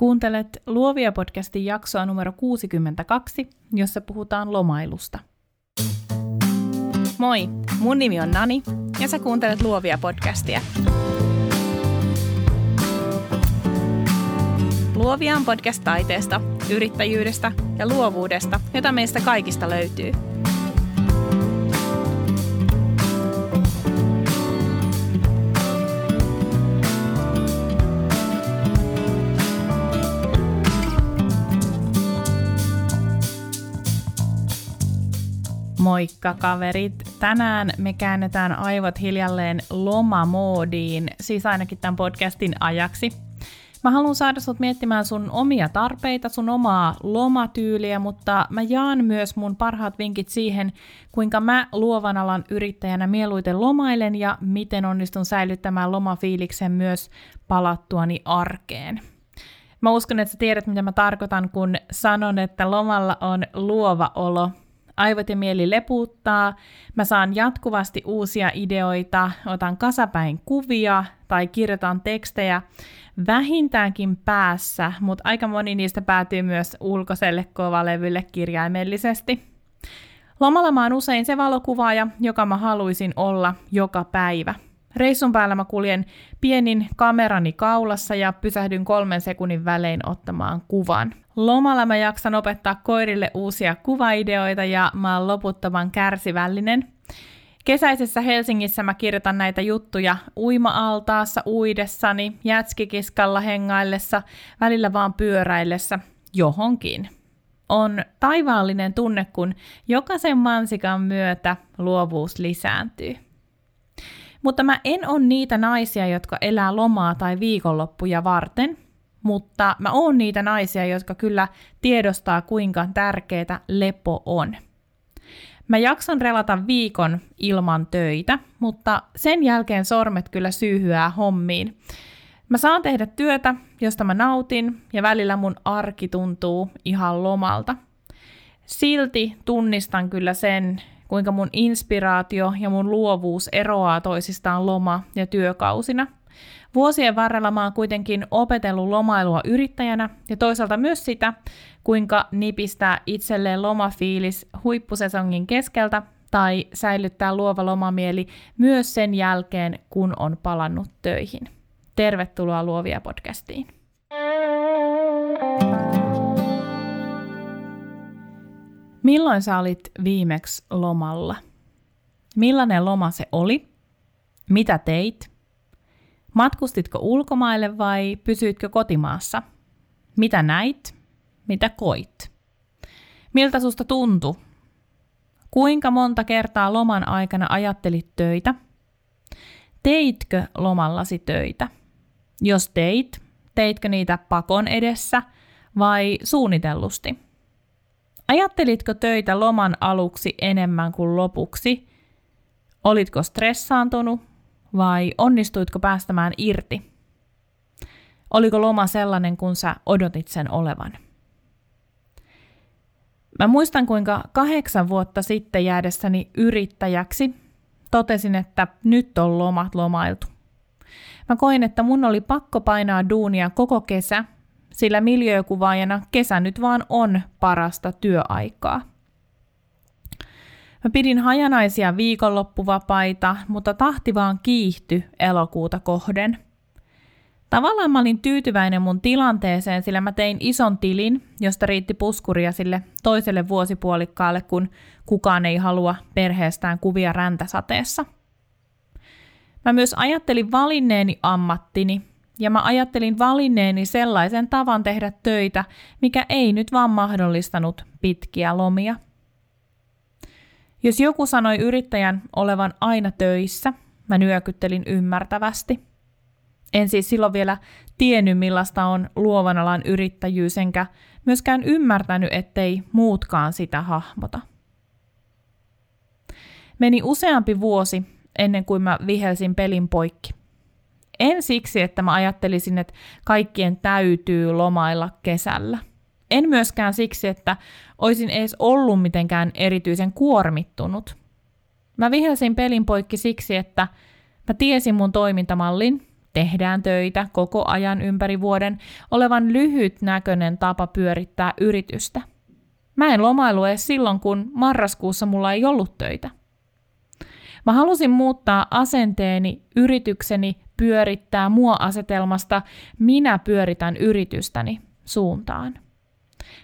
Kuuntelet Luovia podcastin jaksoa numero 62, jossa puhutaan lomailusta. Moi, mun nimi on Nani ja sä kuuntelet Luovia podcastia. Luovia on podcast taiteesta, yrittäjyydestä ja luovuudesta, jota meistä kaikista löytyy – Moikka kaverit! Tänään me käännetään aivot hiljalleen lomamoodiin, siis ainakin tämän podcastin ajaksi. Mä haluan saada sut miettimään sun omia tarpeita, sun omaa lomatyyliä, mutta mä jaan myös mun parhaat vinkit siihen, kuinka mä luovan alan yrittäjänä mieluiten lomailen ja miten onnistun säilyttämään lomafiiliksen myös palattuani arkeen. Mä uskon, että sä tiedät, mitä mä tarkoitan, kun sanon, että lomalla on luova olo aivot ja mieli leputtaa, mä saan jatkuvasti uusia ideoita, otan kasapäin kuvia tai kirjoitan tekstejä vähintäänkin päässä, mutta aika moni niistä päätyy myös ulkoiselle kovalevylle kirjaimellisesti. Lomalla mä oon usein se valokuvaaja, joka mä haluaisin olla joka päivä. Reissun päällä mä kuljen pienin kamerani kaulassa ja pysähdyn kolmen sekunnin välein ottamaan kuvan. Lomalla mä jaksan opettaa koirille uusia kuvaideoita ja mä oon loputtoman kärsivällinen. Kesäisessä Helsingissä mä kirjoitan näitä juttuja uima-altaassa uidessani, jätskikiskalla hengaillessa, välillä vaan pyöräillessä, johonkin. On taivaallinen tunne, kun jokaisen mansikan myötä luovuus lisääntyy. Mutta mä en ole niitä naisia, jotka elää lomaa tai viikonloppuja varten – mutta mä oon niitä naisia, jotka kyllä tiedostaa, kuinka tärkeää lepo on. Mä jaksan relata viikon ilman töitä, mutta sen jälkeen sormet kyllä syyhyää hommiin. Mä saan tehdä työtä, josta mä nautin, ja välillä mun arki tuntuu ihan lomalta. Silti tunnistan kyllä sen, kuinka mun inspiraatio ja mun luovuus eroaa toisistaan loma- ja työkausina – Vuosien varrella mä oon kuitenkin opetellut lomailua yrittäjänä ja toisaalta myös sitä, kuinka nipistää itselleen lomafiilis huippusesongin keskeltä tai säilyttää luova lomamieli myös sen jälkeen, kun on palannut töihin. Tervetuloa Luovia podcastiin. Milloin sä olit viimeksi lomalla? Millainen loma se oli? Mitä teit? Matkustitko ulkomaille vai pysyitkö kotimaassa? Mitä näit? Mitä koit? Miltä susta tuntui? Kuinka monta kertaa loman aikana ajattelit töitä? Teitkö lomallasi töitä? Jos teit, teitkö niitä pakon edessä vai suunnitellusti? Ajattelitko töitä loman aluksi enemmän kuin lopuksi? Olitko stressaantunut vai onnistuitko päästämään irti? Oliko loma sellainen, kun sä odotit sen olevan? Mä muistan, kuinka kahdeksan vuotta sitten jäädessäni yrittäjäksi totesin, että nyt on lomat lomailtu. Mä koin, että mun oli pakko painaa duunia koko kesä, sillä miljöökuvaajana kesä nyt vaan on parasta työaikaa. Mä pidin hajanaisia viikonloppuvapaita, mutta tahti vaan kiihty elokuuta kohden. Tavallaan mä olin tyytyväinen mun tilanteeseen, sillä mä tein ison tilin, josta riitti puskuria sille toiselle vuosipuolikkaalle, kun kukaan ei halua perheestään kuvia räntäsateessa. Mä myös ajattelin valinneeni ammattini, ja mä ajattelin valinneeni sellaisen tavan tehdä töitä, mikä ei nyt vaan mahdollistanut pitkiä lomia – jos joku sanoi yrittäjän olevan aina töissä, mä nyökyttelin ymmärtävästi. En siis silloin vielä tiennyt, millaista on luovan alan yrittäjyys, enkä myöskään ymmärtänyt, ettei muutkaan sitä hahmota. Meni useampi vuosi ennen kuin mä vihelsin pelin poikki. En siksi, että mä ajattelisin, että kaikkien täytyy lomailla kesällä. En myöskään siksi, että olisin edes ollut mitenkään erityisen kuormittunut. Mä vihelsin pelin poikki siksi, että mä tiesin mun toimintamallin, tehdään töitä koko ajan ympäri vuoden olevan lyhytnäköinen tapa pyörittää yritystä. Mä en lomailu edes silloin, kun marraskuussa mulla ei ollut töitä. Mä halusin muuttaa asenteeni, yritykseni pyörittää mua asetelmasta minä pyöritän yritystäni suuntaan.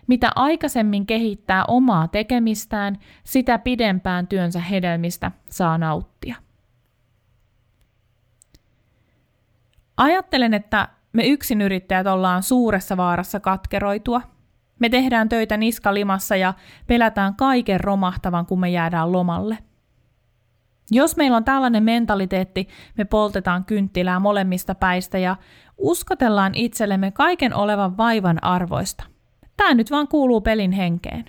Mitä aikaisemmin kehittää omaa tekemistään, sitä pidempään työnsä hedelmistä saa nauttia. Ajattelen, että me yksinyrittäjät ollaan suuressa vaarassa katkeroitua. Me tehdään töitä niskalimassa ja pelätään kaiken romahtavan, kun me jäädään lomalle. Jos meillä on tällainen mentaliteetti, me poltetaan kynttilää molemmista päistä ja uskotellaan itsellemme kaiken olevan vaivan arvoista. Tämä nyt vaan kuuluu pelin henkeen.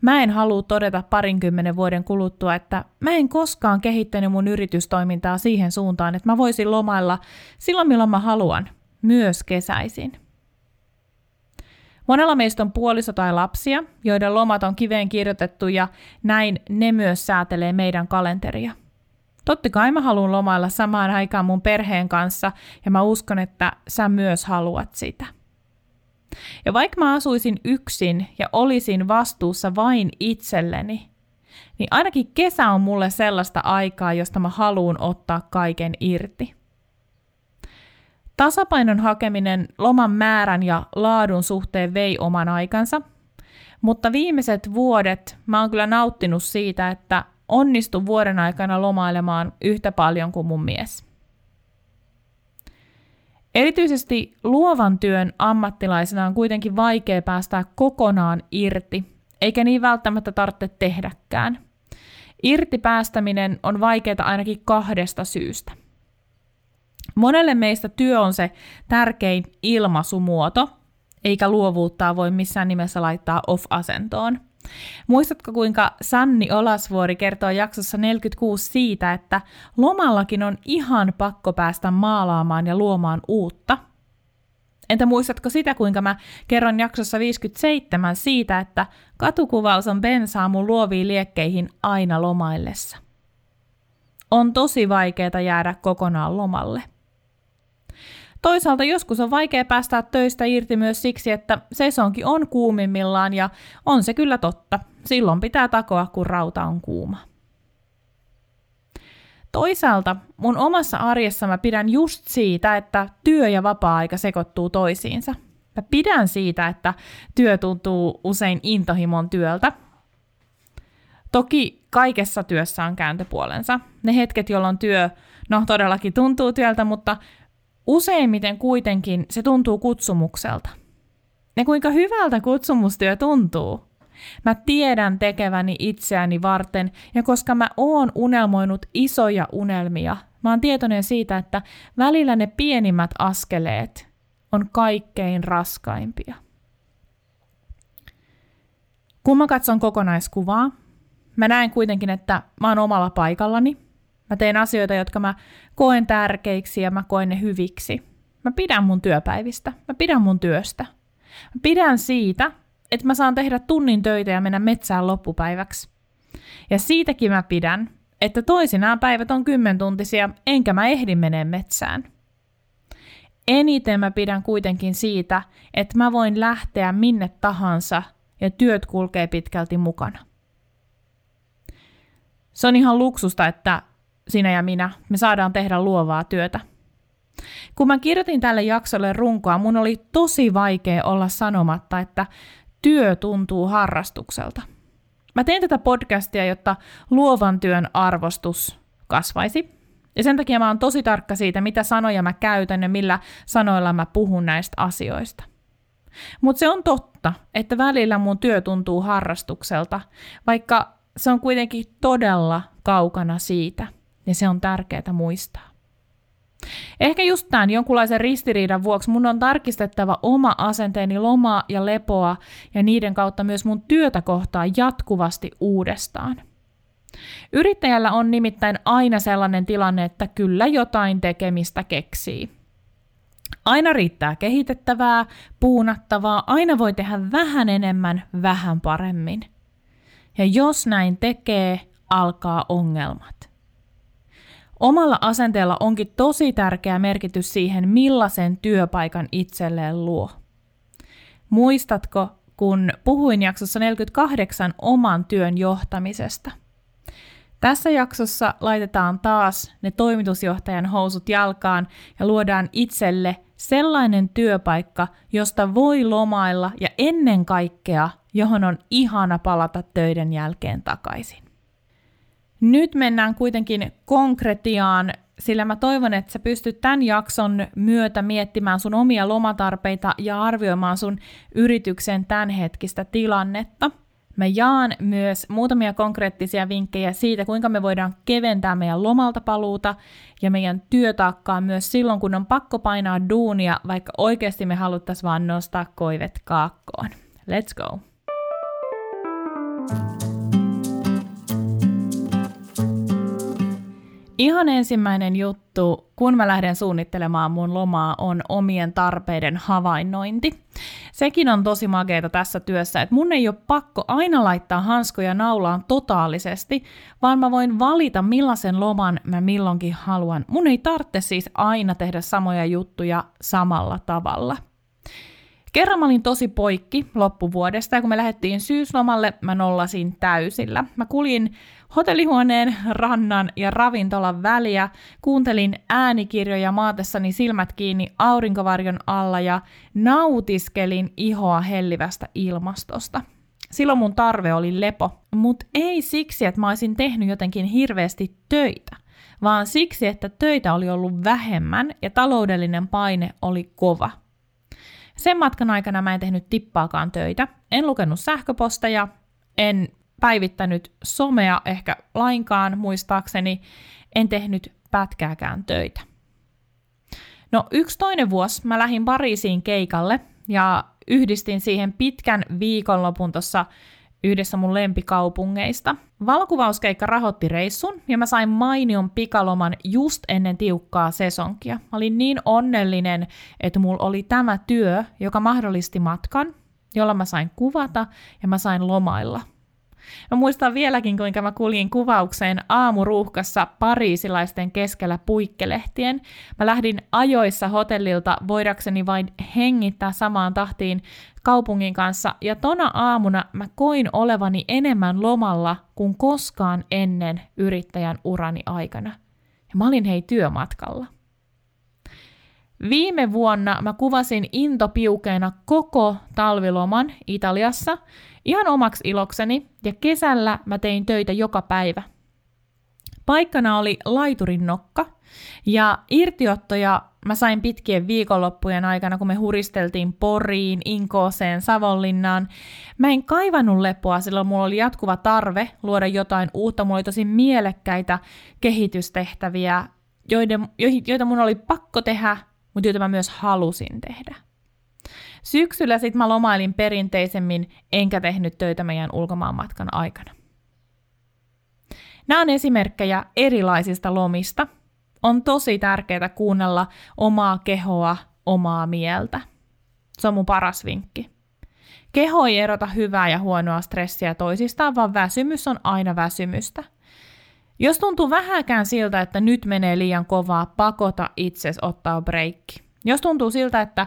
Mä en halua todeta parinkymmenen vuoden kuluttua, että mä en koskaan kehittänyt mun yritystoimintaa siihen suuntaan, että mä voisin lomailla silloin milloin mä haluan, myös kesäisin. Monella meistä on puoliso tai lapsia, joiden lomat on kiveen kirjoitettu ja näin ne myös säätelee meidän kalenteria. Totta kai mä haluan lomailla samaan aikaan mun perheen kanssa ja mä uskon, että sä myös haluat sitä. Ja vaikka mä asuisin yksin ja olisin vastuussa vain itselleni, niin ainakin kesä on mulle sellaista aikaa, josta mä haluan ottaa kaiken irti. Tasapainon hakeminen loman määrän ja laadun suhteen vei oman aikansa, mutta viimeiset vuodet mä oon kyllä nauttinut siitä, että onnistun vuoden aikana lomailemaan yhtä paljon kuin mun mies. Erityisesti luovan työn ammattilaisena on kuitenkin vaikea päästä kokonaan irti, eikä niin välttämättä tarvitse tehdäkään. Irti päästäminen on vaikeaa ainakin kahdesta syystä. Monelle meistä työ on se tärkein ilmaisumuoto, eikä luovuuttaa voi missään nimessä laittaa off-asentoon. Muistatko, kuinka Sanni Olasvuori kertoo jaksossa 46 siitä, että lomallakin on ihan pakko päästä maalaamaan ja luomaan uutta? Entä muistatko sitä, kuinka mä kerron jaksossa 57 siitä, että katukuvaus on bensaa mun luoviin liekkeihin aina lomaillessa? On tosi vaikeaa jäädä kokonaan lomalle. Toisaalta joskus on vaikea päästä töistä irti myös siksi, että sesonki on kuumimmillaan ja on se kyllä totta. Silloin pitää takoa, kun rauta on kuuma. Toisaalta mun omassa arjessa mä pidän just siitä, että työ ja vapaa-aika sekoittuu toisiinsa. Mä pidän siitä, että työ tuntuu usein intohimon työltä. Toki kaikessa työssä on kääntöpuolensa. Ne hetket, jolloin työ, no todellakin tuntuu työltä, mutta Useimmiten kuitenkin se tuntuu kutsumukselta. Ja kuinka hyvältä kutsumustyö tuntuu. Mä tiedän tekeväni itseäni varten, ja koska mä oon unelmoinut isoja unelmia, mä oon tietoinen siitä, että välillä ne pienimmät askeleet on kaikkein raskaimpia. Kun mä katson kokonaiskuvaa, mä näen kuitenkin, että mä oon omalla paikallani, Mä teen asioita, jotka mä koen tärkeiksi ja mä koen ne hyviksi. Mä pidän mun työpäivistä. Mä pidän mun työstä. Mä pidän siitä, että mä saan tehdä tunnin töitä ja mennä metsään loppupäiväksi. Ja siitäkin mä pidän, että toisinaan päivät on kymmentuntisia, enkä mä ehdi menee metsään. Eniten mä pidän kuitenkin siitä, että mä voin lähteä minne tahansa ja työt kulkee pitkälti mukana. Se on ihan luksusta, että sinä ja minä, me saadaan tehdä luovaa työtä. Kun mä kirjoitin tälle jaksolle runkoa, mun oli tosi vaikea olla sanomatta, että työ tuntuu harrastukselta. Mä teen tätä podcastia, jotta luovan työn arvostus kasvaisi. Ja sen takia mä oon tosi tarkka siitä, mitä sanoja mä käytän ja millä sanoilla mä puhun näistä asioista. Mutta se on totta, että välillä mun työ tuntuu harrastukselta, vaikka se on kuitenkin todella kaukana siitä – ja se on tärkeää muistaa. Ehkä just tämän jonkunlaisen ristiriidan vuoksi mun on tarkistettava oma asenteeni lomaa ja lepoa ja niiden kautta myös mun työtä kohtaa jatkuvasti uudestaan. Yrittäjällä on nimittäin aina sellainen tilanne, että kyllä jotain tekemistä keksii. Aina riittää kehitettävää, puunattavaa, aina voi tehdä vähän enemmän, vähän paremmin. Ja jos näin tekee, alkaa ongelmat. Omalla asenteella onkin tosi tärkeä merkitys siihen, millaisen työpaikan itselleen luo. Muistatko, kun puhuin jaksossa 48 oman työn johtamisesta? Tässä jaksossa laitetaan taas ne toimitusjohtajan housut jalkaan ja luodaan itselle sellainen työpaikka, josta voi lomailla ja ennen kaikkea, johon on ihana palata töiden jälkeen takaisin. Nyt mennään kuitenkin konkretiaan, sillä mä toivon, että sä pystyt tämän jakson myötä miettimään sun omia lomatarpeita ja arvioimaan sun yrityksen tämänhetkistä tilannetta. Mä jaan myös muutamia konkreettisia vinkkejä siitä, kuinka me voidaan keventää meidän lomalta paluuta ja meidän työtaakkaa myös silloin, kun on pakko painaa duunia, vaikka oikeasti me haluttaisiin vaan nostaa koivet kaakkoon. Let's go! Ihan ensimmäinen juttu, kun mä lähden suunnittelemaan mun lomaa, on omien tarpeiden havainnointi. Sekin on tosi makeeta tässä työssä, että mun ei ole pakko aina laittaa hanskoja naulaan totaalisesti, vaan mä voin valita millaisen loman mä milloinkin haluan. Mun ei tarvitse siis aina tehdä samoja juttuja samalla tavalla. Kerran mä olin tosi poikki loppuvuodesta ja kun me lähdettiin syyslomalle, mä nollasin täysillä. Mä kuljin hotellihuoneen, rannan ja ravintolan väliä, kuuntelin äänikirjoja maatessani silmät kiinni aurinkovarjon alla ja nautiskelin ihoa hellivästä ilmastosta. Silloin mun tarve oli lepo, mutta ei siksi, että mä olisin tehnyt jotenkin hirveästi töitä, vaan siksi, että töitä oli ollut vähemmän ja taloudellinen paine oli kova – sen matkan aikana mä en tehnyt tippaakaan töitä, en lukenut sähköposteja, en päivittänyt somea ehkä lainkaan muistaakseni, en tehnyt pätkääkään töitä. No yksi toinen vuosi mä lähdin Pariisiin keikalle ja yhdistin siihen pitkän viikonlopun tuossa yhdessä mun lempikaupungeista. Valokuvauskeikka rahoitti reissun ja mä sain mainion pikaloman just ennen tiukkaa sesonkia. Mä olin niin onnellinen, että mulla oli tämä työ, joka mahdollisti matkan, jolla mä sain kuvata ja mä sain lomailla – Mä muistan vieläkin, kuinka mä kuljin kuvaukseen aamuruuhkassa pariisilaisten keskellä puikkelehtien. Mä lähdin ajoissa hotellilta voidakseni vain hengittää samaan tahtiin kaupungin kanssa, ja tona aamuna mä koin olevani enemmän lomalla kuin koskaan ennen yrittäjän urani aikana. Ja mä olin hei työmatkalla. Viime vuonna mä kuvasin intopiukeena koko talviloman Italiassa ihan omaksi ilokseni ja kesällä mä tein töitä joka päivä. Paikkana oli laiturin nokka ja irtiottoja mä sain pitkien viikonloppujen aikana, kun me huristeltiin Poriin, Inkooseen, Savonlinnaan. Mä en kaivannut lepoa, sillä mulla oli jatkuva tarve luoda jotain uutta. Mulla oli tosi mielekkäitä kehitystehtäviä, joiden, joita mun oli pakko tehdä, mutta joita mä myös halusin tehdä. Syksyllä sitten mä lomailin perinteisemmin, enkä tehnyt töitä meidän ulkomaanmatkan aikana. Nämä on esimerkkejä erilaisista lomista. On tosi tärkeää kuunnella omaa kehoa, omaa mieltä. Se on mun paras vinkki. Keho ei erota hyvää ja huonoa stressiä toisistaan, vaan väsymys on aina väsymystä. Jos tuntuu vähäkään siltä, että nyt menee liian kovaa, pakota itses ottaa breikki. Jos tuntuu siltä, että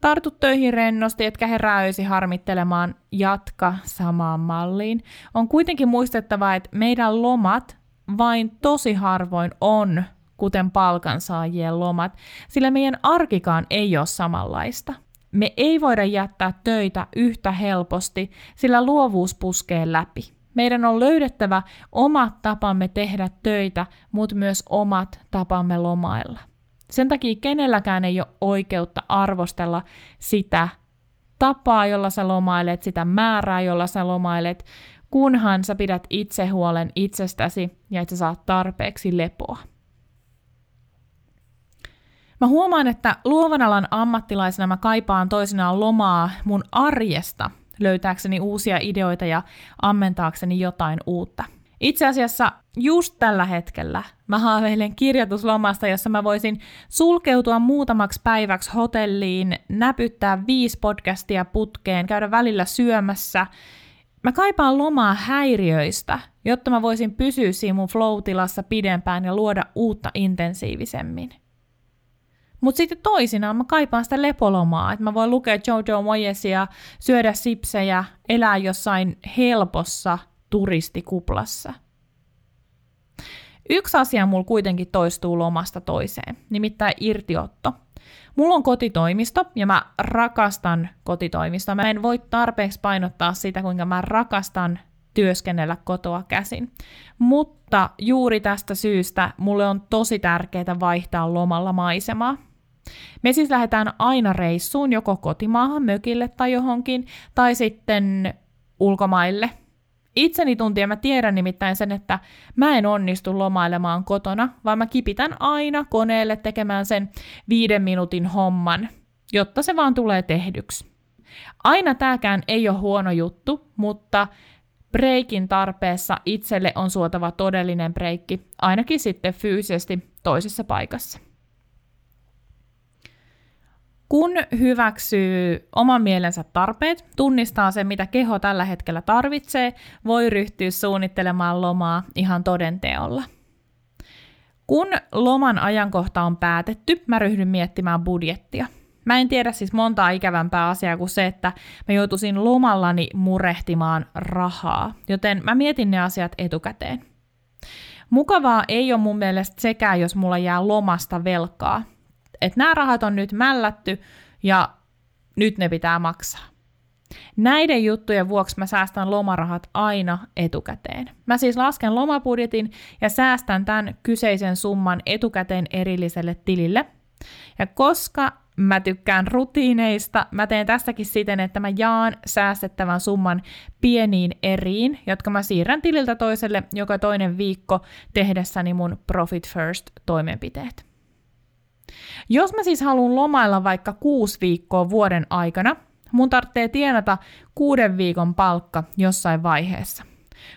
tartut töihin rennosti, etkä herää öisi harmittelemaan, jatka samaan malliin. On kuitenkin muistettava, että meidän lomat vain tosi harvoin on kuten palkansaajien lomat, sillä meidän arkikaan ei ole samanlaista. Me ei voida jättää töitä yhtä helposti, sillä luovuus puskee läpi. Meidän on löydettävä omat tapamme tehdä töitä, mutta myös omat tapamme lomailla. Sen takia kenelläkään ei ole oikeutta arvostella sitä tapaa, jolla sä lomailet, sitä määrää, jolla sä lomailet, kunhan sä pidät itse huolen itsestäsi ja että sä saat tarpeeksi lepoa. Mä huomaan, että luovan alan ammattilaisena mä kaipaan toisinaan lomaa mun arjesta löytääkseni uusia ideoita ja ammentaakseni jotain uutta – itse asiassa just tällä hetkellä mä haaveilen kirjoituslomasta, jossa mä voisin sulkeutua muutamaksi päiväksi hotelliin, näpyttää viisi podcastia putkeen, käydä välillä syömässä Mä kaipaan lomaa häiriöistä, jotta mä voisin pysyä siinä mun flow-tilassa pidempään ja luoda uutta intensiivisemmin. Mutta sitten toisinaan mä kaipaan sitä lepolomaa, että mä voin lukea Jojo Moyesia, syödä sipsejä, elää jossain helpossa turistikuplassa. Yksi asia mulla kuitenkin toistuu lomasta toiseen, nimittäin irtiotto. Mulla on kotitoimisto ja mä rakastan kotitoimistoa. Mä en voi tarpeeksi painottaa sitä, kuinka mä rakastan työskennellä kotoa käsin. Mutta juuri tästä syystä mulle on tosi tärkeää vaihtaa lomalla maisemaa. Me siis lähdetään aina reissuun joko kotimaahan, mökille tai johonkin, tai sitten ulkomaille. Itseni tuntien mä tiedän nimittäin sen, että mä en onnistu lomailemaan kotona, vaan mä kipitän aina koneelle tekemään sen viiden minuutin homman, jotta se vaan tulee tehdyksi. Aina tääkään ei ole huono juttu, mutta breikin tarpeessa itselle on suotava todellinen breikki, ainakin sitten fyysisesti toisessa paikassa. Kun hyväksyy oman mielensä tarpeet, tunnistaa sen, mitä keho tällä hetkellä tarvitsee, voi ryhtyä suunnittelemaan lomaa ihan todenteolla. Kun loman ajankohta on päätetty, mä ryhdyn miettimään budjettia. Mä en tiedä siis montaa ikävämpää asiaa kuin se, että mä joutuisin lomallani murehtimaan rahaa, joten mä mietin ne asiat etukäteen. Mukavaa ei ole mun mielestä sekään, jos mulla jää lomasta velkaa, että nämä rahat on nyt mällätty ja nyt ne pitää maksaa. Näiden juttujen vuoksi mä säästän lomarahat aina etukäteen. Mä siis lasken lomabudjetin ja säästän tämän kyseisen summan etukäteen erilliselle tilille. Ja koska mä tykkään rutiineista, mä teen tästäkin siten, että mä jaan säästettävän summan pieniin eriin, jotka mä siirrän tililtä toiselle joka toinen viikko tehdessäni mun Profit First toimenpiteet. Jos mä siis haluan lomailla vaikka kuusi viikkoa vuoden aikana, mun tarvitsee tienata kuuden viikon palkka jossain vaiheessa.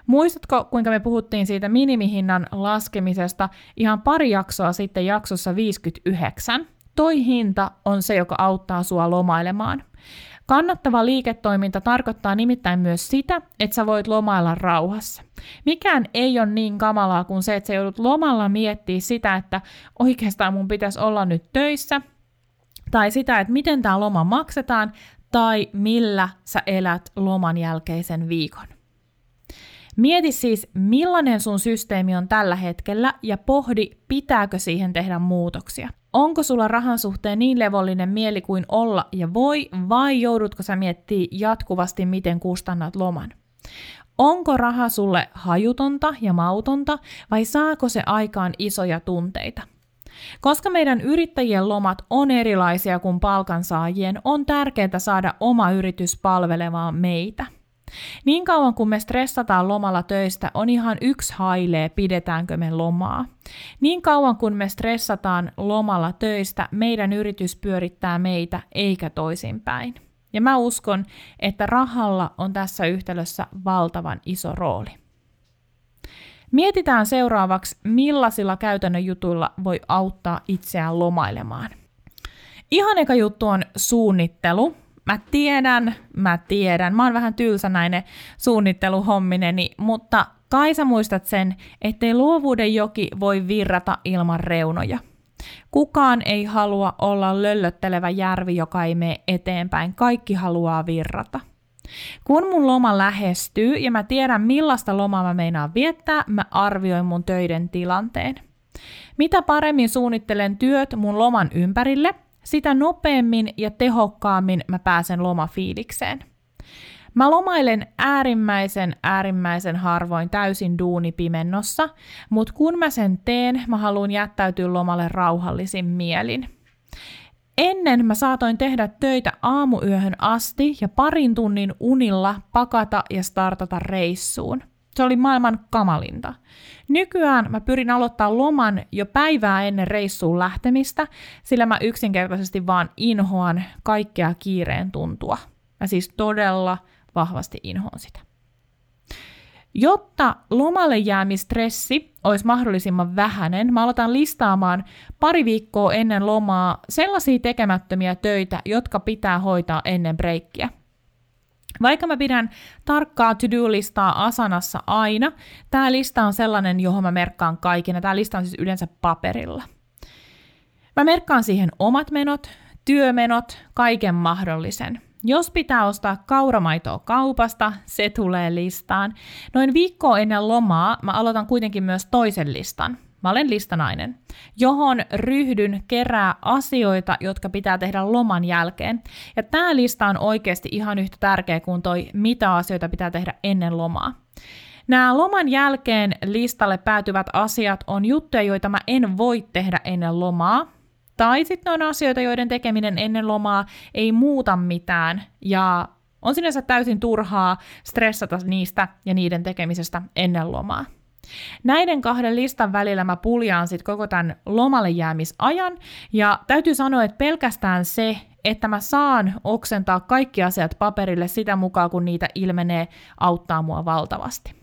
Muistatko, kuinka me puhuttiin siitä minimihinnan laskemisesta ihan pari jaksoa sitten jaksossa 59? Toi hinta on se, joka auttaa sua lomailemaan. Kannattava liiketoiminta tarkoittaa nimittäin myös sitä, että sä voit lomailla rauhassa. Mikään ei ole niin kamalaa kuin se, että sä joudut lomalla miettiä sitä, että oikeastaan mun pitäisi olla nyt töissä, tai sitä, että miten tämä loma maksetaan, tai millä sä elät loman jälkeisen viikon. Mieti siis, millainen sun systeemi on tällä hetkellä ja pohdi, pitääkö siihen tehdä muutoksia. Onko sulla rahan suhteen niin levollinen mieli kuin olla ja voi, vai joudutko sä miettiä jatkuvasti, miten kustannat loman? Onko raha sulle hajutonta ja mautonta, vai saako se aikaan isoja tunteita? Koska meidän yrittäjien lomat on erilaisia kuin palkansaajien, on tärkeää saada oma yritys palvelemaan meitä – niin kauan kun me stressataan lomalla töistä, on ihan yksi hailee, pidetäänkö me lomaa. Niin kauan kun me stressataan lomalla töistä, meidän yritys pyörittää meitä eikä toisinpäin. Ja mä uskon, että rahalla on tässä yhtälössä valtavan iso rooli. Mietitään seuraavaksi, millaisilla käytännön jutuilla voi auttaa itseään lomailemaan. Ihan eka juttu on suunnittelu, Mä tiedän, mä tiedän. Mä oon vähän tylsänäinen suunnitteluhommineni, mutta kai sä muistat sen, ettei luovuuden joki voi virrata ilman reunoja. Kukaan ei halua olla löllöttelevä järvi, joka ei mene eteenpäin. Kaikki haluaa virrata. Kun mun loma lähestyy ja mä tiedän millaista lomaa mä meinaan viettää, mä arvioin mun töiden tilanteen. Mitä paremmin suunnittelen työt mun loman ympärille, sitä nopeammin ja tehokkaammin mä pääsen lomafiilikseen. Mä lomailen äärimmäisen, äärimmäisen harvoin täysin duunipimennossa, mutta kun mä sen teen, mä haluan jättäytyä lomalle rauhallisin mielin. Ennen mä saatoin tehdä töitä aamuyöhön asti ja parin tunnin unilla pakata ja startata reissuun. Se oli maailman kamalinta. Nykyään mä pyrin aloittaa loman jo päivää ennen reissuun lähtemistä, sillä mä yksinkertaisesti vaan inhoan kaikkea kiireen tuntua. Mä siis todella vahvasti inhoan sitä. Jotta lomalle jäämistressi olisi mahdollisimman vähäinen, mä aloitan listaamaan pari viikkoa ennen lomaa sellaisia tekemättömiä töitä, jotka pitää hoitaa ennen breikkiä. Vaikka mä pidän tarkkaa to-do-listaa Asanassa aina, tämä lista on sellainen, johon mä merkkaan kaiken, tämä lista on siis yleensä paperilla. Mä merkkaan siihen omat menot, työmenot, kaiken mahdollisen. Jos pitää ostaa kauramaitoa kaupasta, se tulee listaan. Noin viikkoa ennen lomaa mä aloitan kuitenkin myös toisen listan. Mä olen listanainen, johon ryhdyn kerää asioita, jotka pitää tehdä loman jälkeen. Ja tämä lista on oikeasti ihan yhtä tärkeä kuin toi, mitä asioita pitää tehdä ennen lomaa. Nämä loman jälkeen listalle päätyvät asiat on juttuja, joita mä en voi tehdä ennen lomaa, tai sitten on asioita, joiden tekeminen ennen lomaa ei muuta mitään, ja on sinänsä täysin turhaa stressata niistä ja niiden tekemisestä ennen lomaa. Näiden kahden listan välillä mä puljaan sitten koko tämän lomalle jäämisajan, ja täytyy sanoa, että pelkästään se, että mä saan oksentaa kaikki asiat paperille sitä mukaan, kun niitä ilmenee, auttaa mua valtavasti.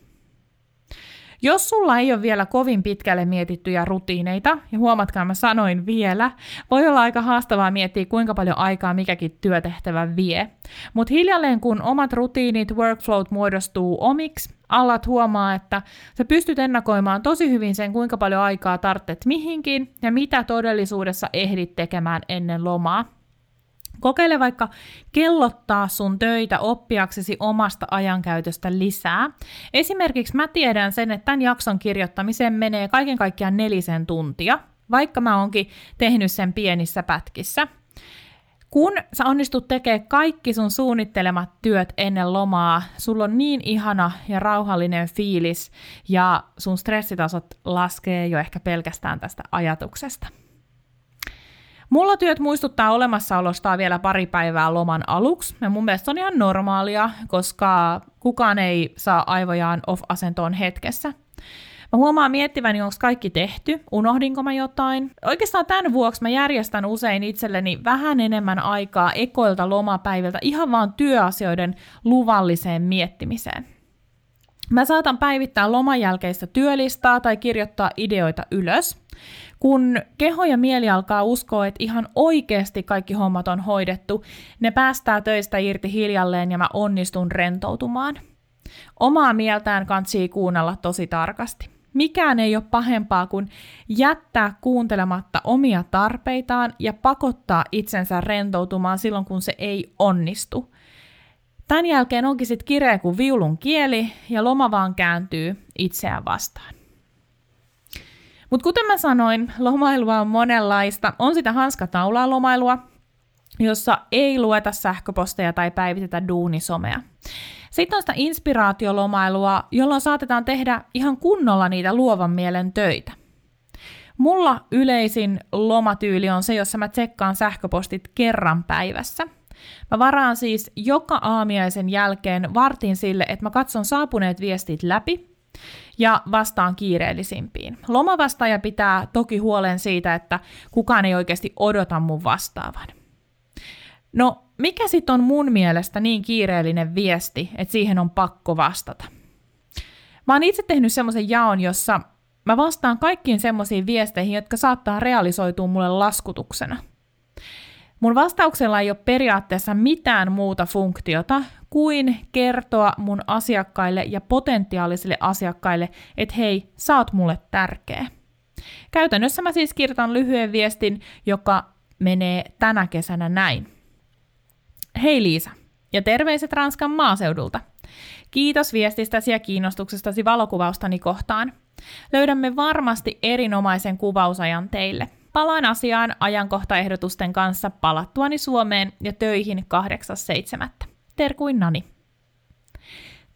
Jos sulla ei ole vielä kovin pitkälle mietittyjä rutiineita, ja huomatkaa mä sanoin vielä, voi olla aika haastavaa miettiä kuinka paljon aikaa mikäkin työtehtävä vie. Mutta hiljalleen kun omat rutiinit, workflowt muodostuu omiksi, alat huomaa, että sä pystyt ennakoimaan tosi hyvin sen, kuinka paljon aikaa tarvitset mihinkin ja mitä todellisuudessa ehdit tekemään ennen lomaa. Kokeile vaikka kellottaa sun töitä oppiaksesi omasta ajankäytöstä lisää. Esimerkiksi mä tiedän sen, että tämän jakson kirjoittamiseen menee kaiken kaikkiaan nelisen tuntia, vaikka mä oonkin tehnyt sen pienissä pätkissä. Kun sä onnistut tekemään kaikki sun suunnittelemat työt ennen lomaa, sulla on niin ihana ja rauhallinen fiilis ja sun stressitasot laskee jo ehkä pelkästään tästä ajatuksesta. Mulla työt muistuttaa olemassaolostaan vielä pari päivää loman aluksi, ja mun mielestä on ihan normaalia, koska kukaan ei saa aivojaan off-asentoon hetkessä. Mä huomaan miettiväni, onko kaikki tehty, unohdinko mä jotain. Oikeastaan tämän vuoksi mä järjestän usein itselleni vähän enemmän aikaa ekoilta lomapäiviltä ihan vaan työasioiden luvalliseen miettimiseen. Mä saatan päivittää loman jälkeistä työlistaa tai kirjoittaa ideoita ylös. Kun keho ja mieli alkaa uskoa, että ihan oikeasti kaikki hommat on hoidettu, ne päästää töistä irti hiljalleen ja mä onnistun rentoutumaan. Omaa mieltään kantsii kuunnella tosi tarkasti. Mikään ei ole pahempaa kuin jättää kuuntelematta omia tarpeitaan ja pakottaa itsensä rentoutumaan silloin, kun se ei onnistu. Tämän jälkeen onkin sitten kireä kuin viulun kieli ja loma vaan kääntyy itseään vastaan. Mutta kuten mä sanoin, lomailua on monenlaista. On sitä hanskataulaa lomailua, jossa ei lueta sähköposteja tai päivitetä duunisomea. Sitten on sitä inspiraatiolomailua, jolloin saatetaan tehdä ihan kunnolla niitä luovan mielen töitä. Mulla yleisin lomatyyli on se, jossa mä tsekkaan sähköpostit kerran päivässä. Mä varaan siis joka aamiaisen jälkeen vartin sille, että mä katson saapuneet viestit läpi ja vastaan kiireellisimpiin. Lomavastaaja pitää toki huolen siitä, että kukaan ei oikeasti odota mun vastaavan. No, mikä sitten on mun mielestä niin kiireellinen viesti, että siihen on pakko vastata? Mä oon itse tehnyt semmoisen jaon, jossa mä vastaan kaikkiin semmoisiin viesteihin, jotka saattaa realisoitua mulle laskutuksena – Mun vastauksella ei ole periaatteessa mitään muuta funktiota kuin kertoa mun asiakkaille ja potentiaalisille asiakkaille, että hei, sä oot mulle tärkeä. Käytännössä mä siis kirjoitan lyhyen viestin, joka menee tänä kesänä näin. Hei Liisa, ja terveiset Ranskan maaseudulta. Kiitos viestistäsi ja kiinnostuksestasi valokuvaustani kohtaan. Löydämme varmasti erinomaisen kuvausajan teille. Palaan asiaan ajankohtaehdotusten kanssa palattuani Suomeen ja töihin 8.7. Terkuin Nani.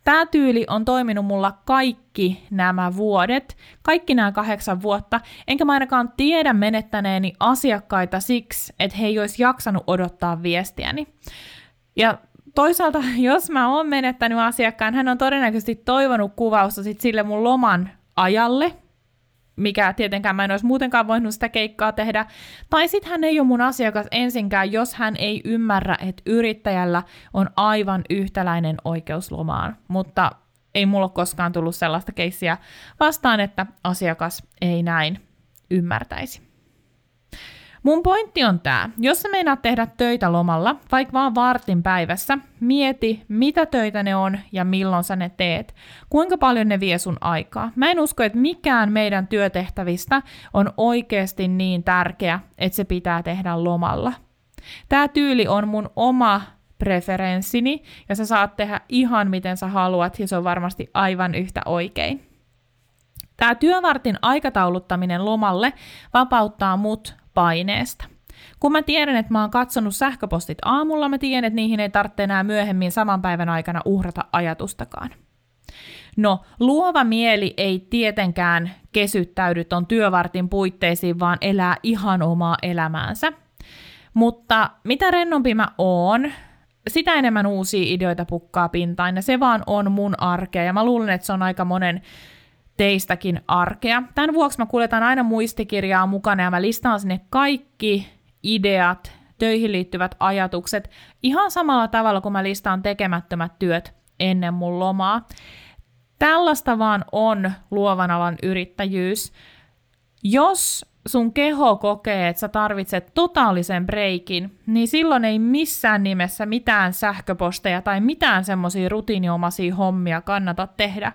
Tämä tyyli on toiminut mulla kaikki nämä vuodet, kaikki nämä kahdeksan vuotta, enkä mä ainakaan tiedä menettäneeni asiakkaita siksi, että he ei olisi jaksanut odottaa viestiäni. Ja toisaalta, jos mä oon menettänyt asiakkaan, hän on todennäköisesti toivonut kuvausta sit sille mun loman ajalle, mikä tietenkään mä en olisi muutenkaan voinut sitä keikkaa tehdä. Tai sitten hän ei ole mun asiakas ensinkään, jos hän ei ymmärrä, että yrittäjällä on aivan yhtäläinen oikeus lomaan. Mutta ei mulla ole koskaan tullut sellaista keissiä vastaan, että asiakas ei näin ymmärtäisi. Mun pointti on tämä, jos sä meinaat tehdä töitä lomalla, vaikka vaan vartin päivässä, mieti mitä töitä ne on ja milloin sä ne teet. Kuinka paljon ne vie sun aikaa. Mä en usko, että mikään meidän työtehtävistä on oikeasti niin tärkeä, että se pitää tehdä lomalla. Tämä tyyli on mun oma preferenssini ja sä saat tehdä ihan miten sä haluat ja se on varmasti aivan yhtä oikein. Tämä työvartin aikatauluttaminen lomalle vapauttaa mut paineesta. Kun mä tiedän, että mä oon katsonut sähköpostit aamulla, mä tiedän, että niihin ei tarvitse enää myöhemmin saman päivän aikana uhrata ajatustakaan. No, luova mieli ei tietenkään kesyttäydy ton työvartin puitteisiin, vaan elää ihan omaa elämäänsä. Mutta mitä rennompi mä oon, sitä enemmän uusia ideoita pukkaa pintaan, ja se vaan on mun arkea, ja mä luulen, että se on aika monen teistäkin arkea. Tämän vuoksi mä kuljetan aina muistikirjaa mukana, ja mä listaan sinne kaikki ideat, töihin liittyvät ajatukset, ihan samalla tavalla kuin mä listaan tekemättömät työt ennen mun lomaa. Tällaista vaan on luovan alan yrittäjyys. Jos sun keho kokee, että sä tarvitset totaalisen breikin, niin silloin ei missään nimessä mitään sähköposteja tai mitään semmoisia rutiiniomaisia hommia kannata tehdä.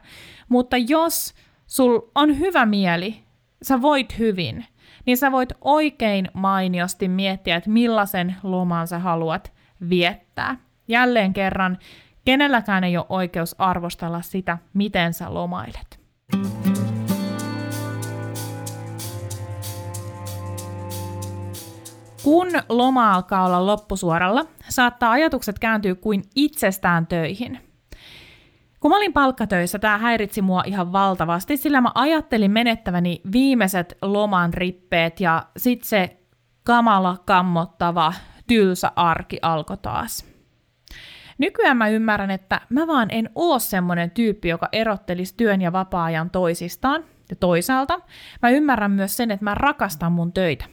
Mutta jos sul on hyvä mieli, sä voit hyvin, niin sä voit oikein mainiosti miettiä, että millaisen loman sä haluat viettää. Jälleen kerran, kenelläkään ei ole oikeus arvostella sitä, miten sä lomailet. Kun loma alkaa olla loppusuoralla, saattaa ajatukset kääntyä kuin itsestään töihin. Kun mä olin palkkatöissä, tämä häiritsi mua ihan valtavasti, sillä mä ajattelin menettäväni viimeiset loman rippeet ja sit se kamala, kammottava, tylsä arki alkoi taas. Nykyään mä ymmärrän, että mä vaan en oo semmonen tyyppi, joka erottelisi työn ja vapaa-ajan toisistaan. Ja toisaalta mä ymmärrän myös sen, että mä rakastan mun töitä.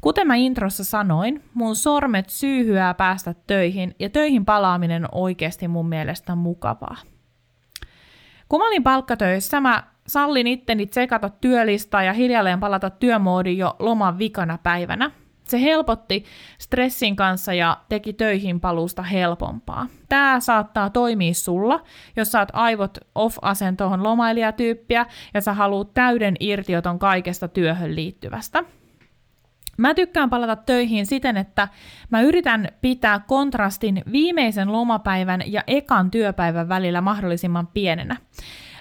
Kuten mä introssa sanoin, mun sormet syyhyää päästä töihin ja töihin palaaminen on oikeasti mun mielestä mukavaa. Kun mä olin palkkatöissä, mä sallin itteni tsekata työlistaa ja hiljalleen palata työmoodiin jo loman vikana päivänä. Se helpotti stressin kanssa ja teki töihin paluusta helpompaa. Tämä saattaa toimia sulla, jos saat aivot off-asentoon lomailijatyyppiä ja sä haluat täyden irtioton kaikesta työhön liittyvästä – Mä tykkään palata töihin siten, että mä yritän pitää kontrastin viimeisen lomapäivän ja ekan työpäivän välillä mahdollisimman pienenä.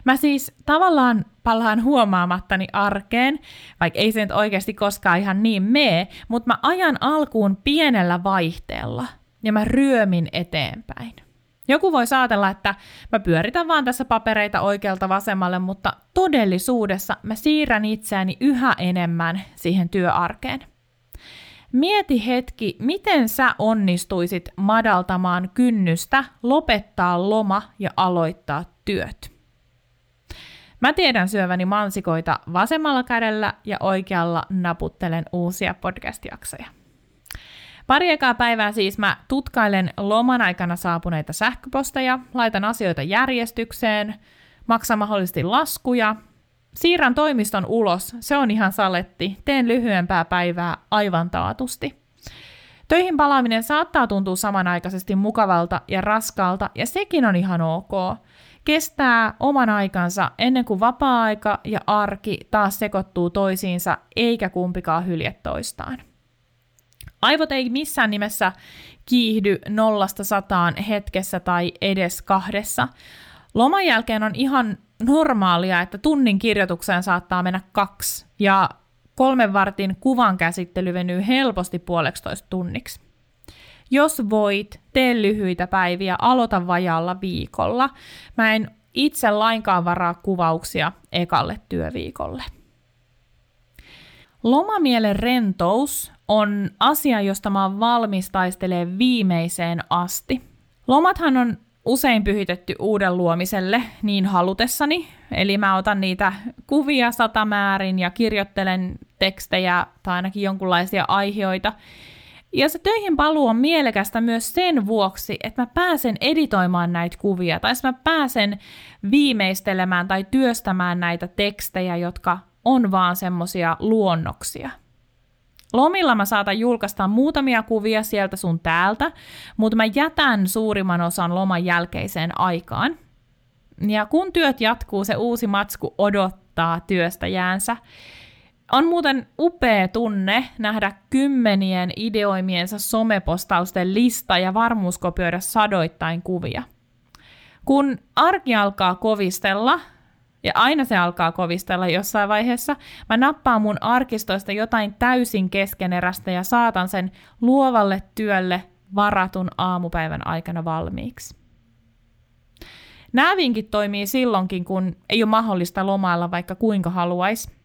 Mä siis tavallaan palaan huomaamattani arkeen, vaikka ei se nyt oikeasti koskaan ihan niin mee, mutta mä ajan alkuun pienellä vaihteella ja mä ryömin eteenpäin. Joku voi saatella, että mä pyöritän vaan tässä papereita oikealta vasemmalle, mutta todellisuudessa mä siirrän itseäni yhä enemmän siihen työarkeen. Mieti hetki, miten sä onnistuisit madaltamaan kynnystä lopettaa loma ja aloittaa työt. Mä tiedän syöväni mansikoita vasemmalla kädellä ja oikealla naputtelen uusia podcast-jaksoja. Pari ekaa päivää siis mä tutkailen loman aikana saapuneita sähköposteja, laitan asioita järjestykseen, maksan mahdollisesti laskuja Siirrän toimiston ulos, se on ihan saletti. Teen lyhyempää päivää aivan taatusti. Töihin palaaminen saattaa tuntua samanaikaisesti mukavalta ja raskaalta, ja sekin on ihan ok. Kestää oman aikansa ennen kuin vapaa-aika ja arki taas sekoittuu toisiinsa, eikä kumpikaan hylje toistaan. Aivot ei missään nimessä kiihdy nollasta sataan hetkessä tai edes kahdessa. Loman jälkeen on ihan normaalia, että tunnin kirjoitukseen saattaa mennä kaksi, ja kolmen vartin kuvan käsittely venyy helposti puoleksitoista tunniksi. Jos voit, tee lyhyitä päiviä, aloita vajalla viikolla. Mä en itse lainkaan varaa kuvauksia ekalle työviikolle. Lomamielen rentous on asia, josta mä oon valmis taistelemaan viimeiseen asti. Lomathan on usein pyhitetty uuden luomiselle niin halutessani, eli mä otan niitä kuvia satamäärin ja kirjoittelen tekstejä tai ainakin jonkunlaisia aiheita. Ja se töihin paluu on mielekästä myös sen vuoksi, että mä pääsen editoimaan näitä kuvia, tai mä pääsen viimeistelemään tai työstämään näitä tekstejä, jotka on vaan semmosia luonnoksia. Lomilla mä saatan julkaista muutamia kuvia sieltä sun täältä, mutta mä jätän suurimman osan loman jälkeiseen aikaan. Ja kun työt jatkuu, se uusi matsku odottaa työstä jäänsä. On muuten upea tunne nähdä kymmenien ideoimiensa somepostausten lista ja varmuuskopioida sadoittain kuvia. Kun arki alkaa kovistella, ja aina se alkaa kovistella jossain vaiheessa, mä nappaan mun arkistoista jotain täysin keskenerästä ja saatan sen luovalle työlle varatun aamupäivän aikana valmiiksi. Nämä vinkit toimii silloinkin, kun ei ole mahdollista lomailla vaikka kuinka haluaisi.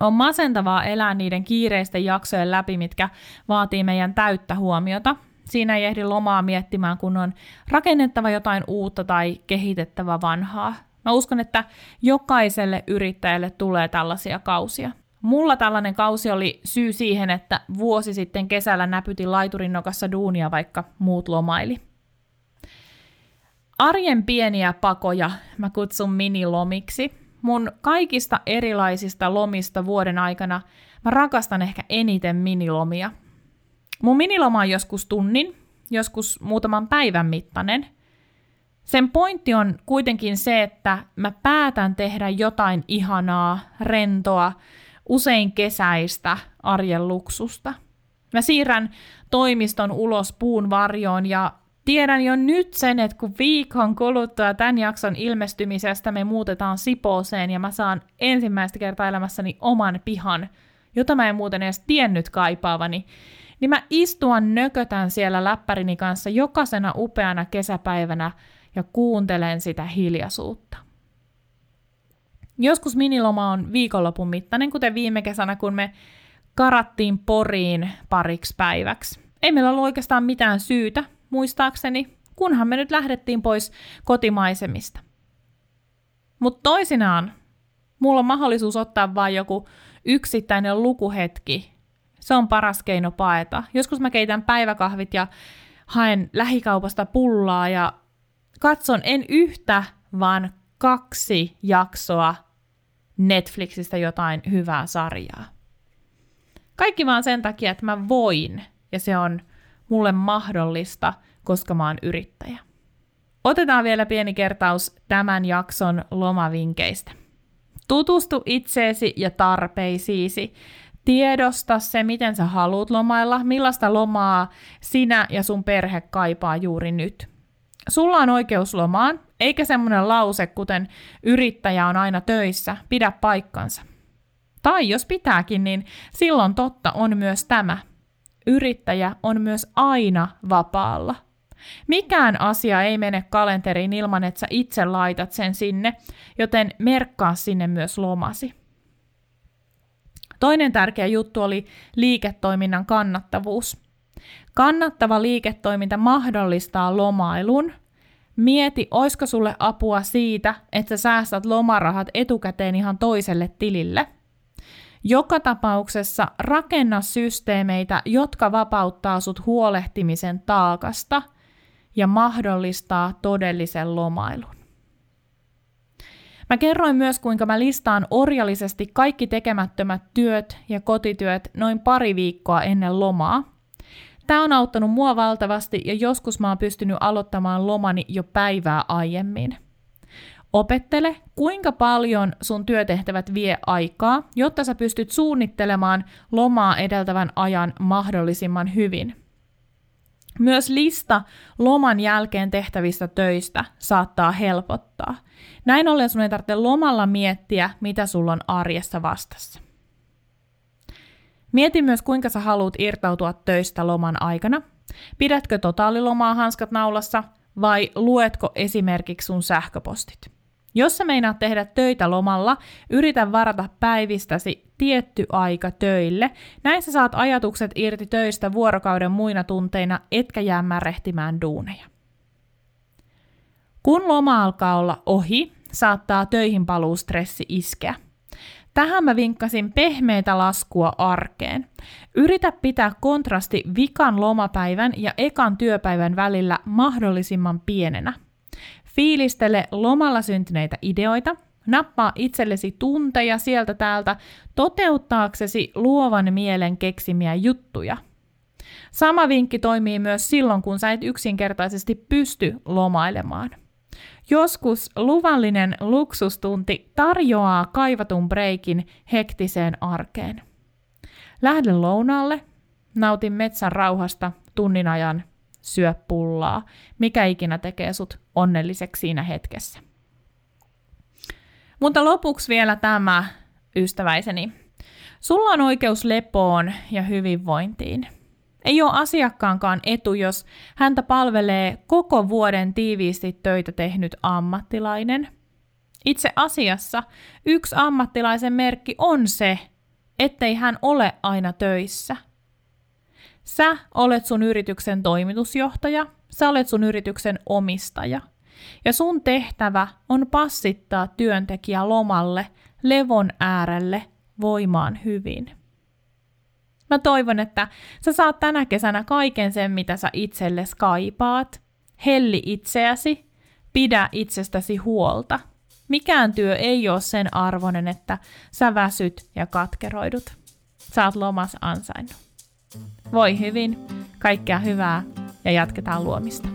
On masentavaa elää niiden kiireisten jaksojen läpi, mitkä vaatii meidän täyttä huomiota. Siinä ei ehdi lomaa miettimään, kun on rakennettava jotain uutta tai kehitettävä vanhaa. Mä uskon, että jokaiselle yrittäjälle tulee tällaisia kausia. Mulla tällainen kausi oli syy siihen, että vuosi sitten kesällä näpytin laiturin nokassa duunia, vaikka muut lomaili. Arjen pieniä pakoja mä kutsun minilomiksi. Mun kaikista erilaisista lomista vuoden aikana mä rakastan ehkä eniten minilomia. Mun miniloma on joskus tunnin, joskus muutaman päivän mittainen. Sen pointti on kuitenkin se, että mä päätän tehdä jotain ihanaa, rentoa, usein kesäistä arjen luksusta. Mä siirrän toimiston ulos puun varjoon ja Tiedän jo nyt sen, että kun viikon kuluttua tämän jakson ilmestymisestä me muutetaan Sipooseen ja mä saan ensimmäistä kertaa elämässäni oman pihan, jota mä en muuten edes tiennyt kaipaavani, niin mä istuan nökötän siellä läppärini kanssa jokaisena upeana kesäpäivänä ja kuuntelen sitä hiljaisuutta. Joskus miniloma on viikonlopun mittainen, kuten viime kesänä, kun me karattiin Poriin pariksi päiväksi. Ei meillä ollut oikeastaan mitään syytä, muistaakseni, kunhan me nyt lähdettiin pois kotimaisemista. Mutta toisinaan mulla on mahdollisuus ottaa vain joku yksittäinen lukuhetki. Se on paras keino paeta. Joskus mä keitän päiväkahvit ja haen lähikaupasta pullaa ja katson en yhtä, vaan kaksi jaksoa Netflixistä jotain hyvää sarjaa. Kaikki vaan sen takia, että mä voin, ja se on mulle mahdollista, koska mä oon yrittäjä. Otetaan vielä pieni kertaus tämän jakson lomavinkeistä. Tutustu itseesi ja tarpeisiisi. Tiedosta se, miten sä haluat lomailla, millaista lomaa sinä ja sun perhe kaipaa juuri nyt. Sulla on oikeus lomaan, eikä semmoinen lause, kuten yrittäjä on aina töissä, pidä paikkansa. Tai jos pitääkin, niin silloin totta on myös tämä – yrittäjä on myös aina vapaalla. Mikään asia ei mene kalenteriin ilman, että sä itse laitat sen sinne, joten merkkaa sinne myös lomasi. Toinen tärkeä juttu oli liiketoiminnan kannattavuus. Kannattava liiketoiminta mahdollistaa lomailun. Mieti, oisko sulle apua siitä, että sä säästät lomarahat etukäteen ihan toiselle tilille – joka tapauksessa rakenna systeemeitä, jotka vapauttaa sut huolehtimisen taakasta ja mahdollistaa todellisen lomailun. Mä kerroin myös, kuinka mä listaan orjallisesti kaikki tekemättömät työt ja kotityöt noin pari viikkoa ennen lomaa. Tämä on auttanut mua valtavasti ja joskus mä oon pystynyt aloittamaan lomani jo päivää aiemmin. Opettele, kuinka paljon sun työtehtävät vie aikaa, jotta sä pystyt suunnittelemaan lomaa edeltävän ajan mahdollisimman hyvin. Myös lista loman jälkeen tehtävistä töistä saattaa helpottaa. Näin ollen sun ei tarvitse lomalla miettiä, mitä sulla on arjessa vastassa. Mieti myös, kuinka sä haluat irtautua töistä loman aikana. Pidätkö totaalilomaa hanskat naulassa vai luetko esimerkiksi sun sähköpostit? Jos sä meinaat tehdä töitä lomalla, yritä varata päivistäsi tietty aika töille. Näin sä saat ajatukset irti töistä vuorokauden muina tunteina, etkä jää märehtimään duuneja. Kun loma alkaa olla ohi, saattaa töihin paluu stressi iskeä. Tähän mä vinkkasin pehmeitä laskua arkeen. Yritä pitää kontrasti vikan lomapäivän ja ekan työpäivän välillä mahdollisimman pienenä – Fiilistele lomalla syntyneitä ideoita, Nappaa itsellesi tunteja sieltä täältä toteuttaaksesi luovan mielen keksimiä juttuja. Sama vinkki toimii myös silloin, kun sä et yksinkertaisesti pysty lomailemaan. Joskus luvallinen luksustunti tarjoaa kaivatun breikin hektiseen arkeen. Lähde lounaalle, nautin metsän rauhasta tunnin ajan, syö pullaa, mikä ikinä tekee sut onnelliseksi siinä hetkessä. Mutta lopuksi vielä tämä, ystäväiseni. Sulla on oikeus lepoon ja hyvinvointiin. Ei ole asiakkaankaan etu, jos häntä palvelee koko vuoden tiiviisti töitä tehnyt ammattilainen. Itse asiassa yksi ammattilaisen merkki on se, ettei hän ole aina töissä. Sä olet sun yrityksen toimitusjohtaja, sä olet sun yrityksen omistaja. Ja sun tehtävä on passittaa työntekijä lomalle, levon äärelle, voimaan hyvin. Mä toivon, että sä saat tänä kesänä kaiken sen, mitä sä itsellesi kaipaat. Helli itseäsi, pidä itsestäsi huolta. Mikään työ ei ole sen arvoinen, että sä väsyt ja katkeroidut. Oot lomas ansainnut. Voi hyvin, kaikkea hyvää ja jatketaan luomista.